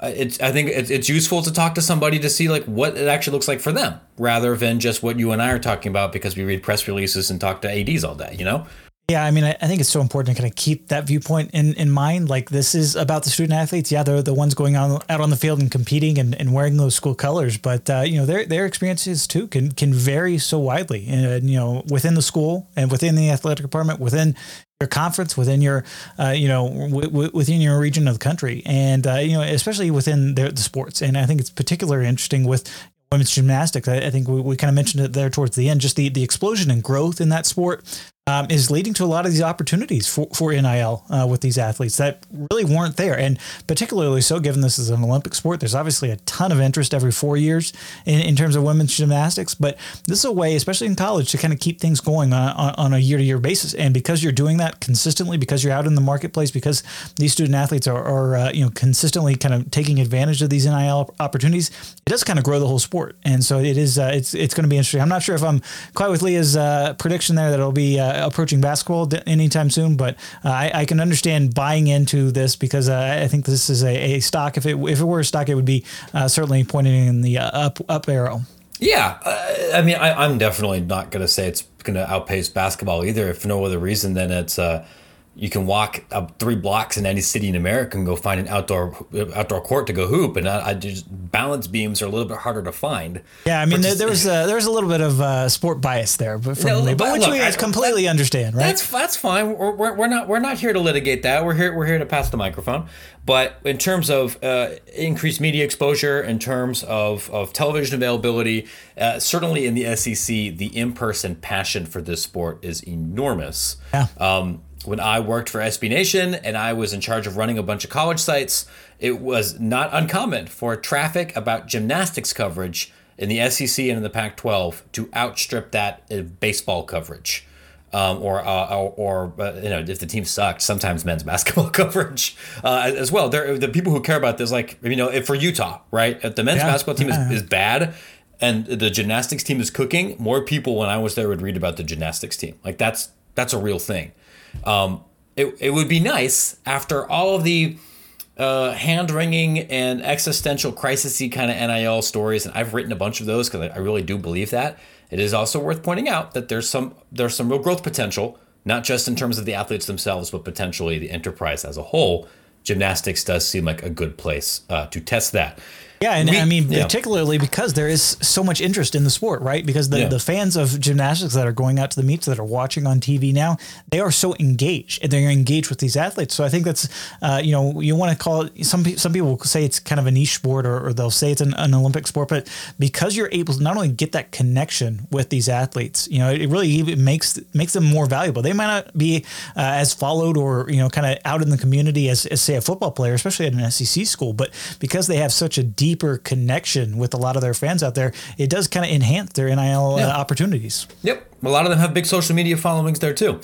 Uh, it's, I think it's, it's useful to talk to somebody to see like what it actually looks like for them, rather than just what you and I are talking about because we read press releases and talk to ADs all day. You know. Yeah, I mean, I, I think it's so important to kind of keep that viewpoint in, in mind. Like, this is about the student athletes. Yeah, they're the ones going on out on the field and competing and, and wearing those school colors. But uh, you know, their their experiences too can can vary so widely. And you know, within the school and within the athletic department, within your conference, within your uh, you know w- w- within your region of the country, and uh, you know, especially within the, the sports. And I think it's particularly interesting with women's gymnastics. I, I think we, we kind of mentioned it there towards the end, just the, the explosion and growth in that sport um, is leading to a lot of these opportunities for, for NIL uh, with these athletes that really weren't there. And particularly so, given this is an Olympic sport, there's obviously a ton of interest every four years in, in terms of women's gymnastics. But this is a way, especially in college, to kind of keep things going on, on, on a year to year basis. And because you're doing that consistently, because you're out in the marketplace, because these student athletes are, are uh, you know consistently kind of taking advantage of these NIL opportunities, it does kind of grow the whole sport. And so it is uh, it's it's going to be interesting. I'm not sure if I'm quite with Leah's uh, prediction there that it'll be uh, approaching basketball anytime soon, but uh, I, I, can understand buying into this because uh, I think this is a, a, stock. If it if it were a stock, it would be uh, certainly pointing in the uh, up up arrow. Yeah, uh, I mean, I, am definitely not going to say it's going to outpace basketball either. If no other reason than it's you can walk up three blocks in any city in America and go find an outdoor outdoor court to go hoop, and I, I just balance beams are a little bit harder to find. Yeah, I mean there, there, was a, there was a little bit of uh, sport bias there, but from no, me, but, which look, we I, completely understand, right? That's that's fine. We're, we're, we're, not we're not here to litigate that. We're here we're here to pass the microphone. But in terms of uh, increased media exposure, in terms of, of television availability, uh, certainly in the SEC, the in person passion for this sport is enormous. Yeah. Um, when I worked for SB Nation and I was in charge of running a bunch of college sites, it was not uncommon for traffic about gymnastics coverage in the SEC and in the Pac 12 to outstrip that of baseball coverage. Um, or, uh, or, or uh, you know, if the team sucked, sometimes men's *laughs* basketball coverage uh, as well. There, the people who care about this, like you know, if for Utah, right? If the men's yeah. basketball team is, is bad, and the gymnastics team is cooking, more people when I was there would read about the gymnastics team. Like that's that's a real thing. Um, it, it would be nice after all of the uh, hand wringing and existential crisisy kind of NIL stories, and I've written a bunch of those because I, I really do believe that. It is also worth pointing out that there's some there's some real growth potential, not just in terms of the athletes themselves, but potentially the enterprise as a whole. Gymnastics does seem like a good place uh, to test that. Yeah, and we, I mean, yeah. particularly because there is so much interest in the sport, right? Because the, yeah. the fans of gymnastics that are going out to the meets, that are watching on TV now, they are so engaged and they're engaged with these athletes. So I think that's, uh, you know, you want to call it, some, some people say it's kind of a niche sport or, or they'll say it's an, an, Olympic sport, but because you're able to not only get that connection with these athletes, you know, it really makes, makes them more valuable. They might not be uh, as followed or, you know, kind of out in the community as, as, say, a football player, especially at an SEC school, but because they have such a deep deeper connection with a lot of their fans out there, it does kind of enhance their NIL uh, yeah. opportunities. Yep. A lot of them have big social media followings there too.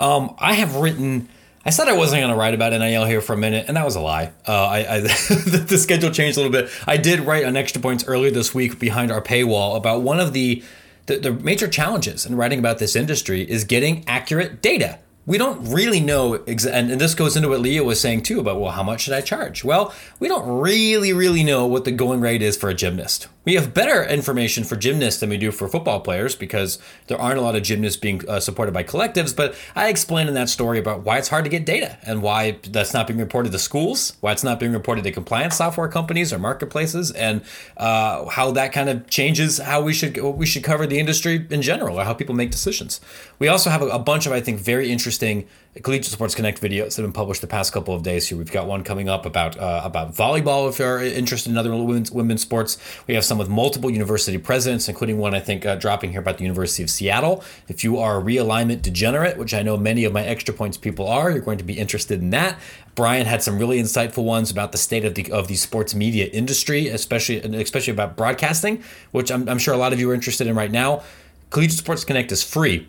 Um, I have written. I said I wasn't going to write about NIL here for a minute, and that was a lie. Uh, I, I *laughs* the schedule changed a little bit. I did write on Extra Points earlier this week behind our paywall about one of the, the, the major challenges in writing about this industry is getting accurate data we don't really know, exa- and, and this goes into what Leah was saying too about, well, how much should I charge? Well, we don't really, really know what the going rate is for a gymnast. We have better information for gymnasts than we do for football players because there aren't a lot of gymnasts being uh, supported by collectives. But I explained in that story about why it's hard to get data and why that's not being reported to schools, why it's not being reported to compliance software companies or marketplaces, and uh, how that kind of changes how we should we should cover the industry in general or how people make decisions. We also have a, a bunch of I think very interesting Collegiate Sports Connect videos that have been published the past couple of days here. We've got one coming up about uh, about volleyball if you're interested in other women's, women's sports. We have some with multiple university presidents, including one I think uh, dropping here about the University of Seattle. If you are a realignment degenerate, which I know many of my extra points people are, you're going to be interested in that. Brian had some really insightful ones about the state of the of the sports media industry, especially especially about broadcasting, which I'm, I'm sure a lot of you are interested in right now. Collegiate Sports Connect is free.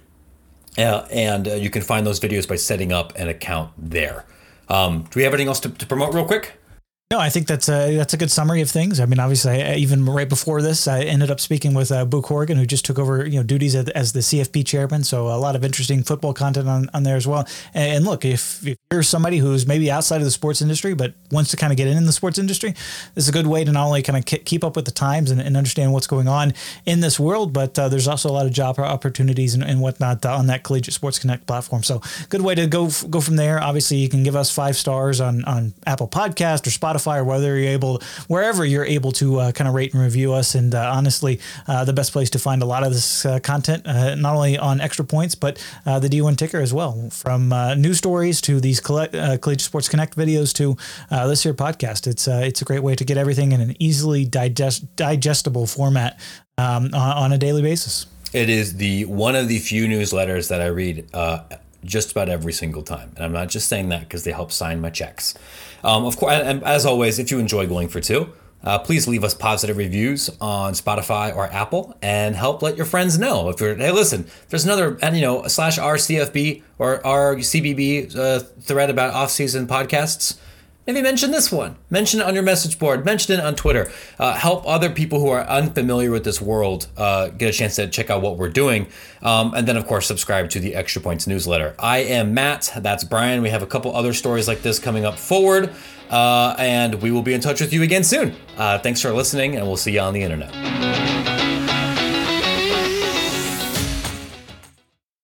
Uh, and uh, you can find those videos by setting up an account there. Um, do we have anything else to, to promote real quick? No, I think that's a that's a good summary of things. I mean, obviously, I, even right before this, I ended up speaking with uh, Boo Corrigan, who just took over you know duties as, as, the CFP chairman. So a lot of interesting football content on, on there as well. And, and look, if, if, you're somebody who's maybe outside of the sports industry but wants to kind of get in, in the sports industry, this is a good way to not only kind of keep up with the times and, and understand what's going on in this world, but uh, there's also a lot of job opportunities and, and whatnot uh, on that Collegiate Sports Connect platform. So good way to go go from there. Obviously, you can give us five stars on on Apple Podcast or Spotify or whether you're able wherever you're able to uh, kind of rate and review us. And uh, honestly, uh, the best place to find a lot of this uh, content, uh, not only on Extra Points, but the D1 Ticker as well, from news stories to these collect, Collegiate Sports Connect videos to this here podcast. It's it's a great way to get everything in an easily digest, digestible format um, on, on a daily basis. It is the one of the few newsletters that I read just about every single time, and I'm not just saying that because they help sign my checks. Um, of course, and as always, if you enjoy Going for Two, uh, please leave us positive reviews on Spotify or Apple, and help let your friends know if you're. Hey, listen, there's another, and you know, slash RCFB or RCBB uh, thread about off-season podcasts. Maybe mention this one. Mention it on your message board. Mention it on Twitter. Uh, help other people who are unfamiliar with this world uh, get a chance to check out what we're doing. Um, and then, of course, subscribe to the Extra Points newsletter. I am Matt. That's Brian. We have a couple other stories like this coming up forward. Uh, and we will be in touch with you again soon. Uh, thanks for listening, and we'll see you on the internet.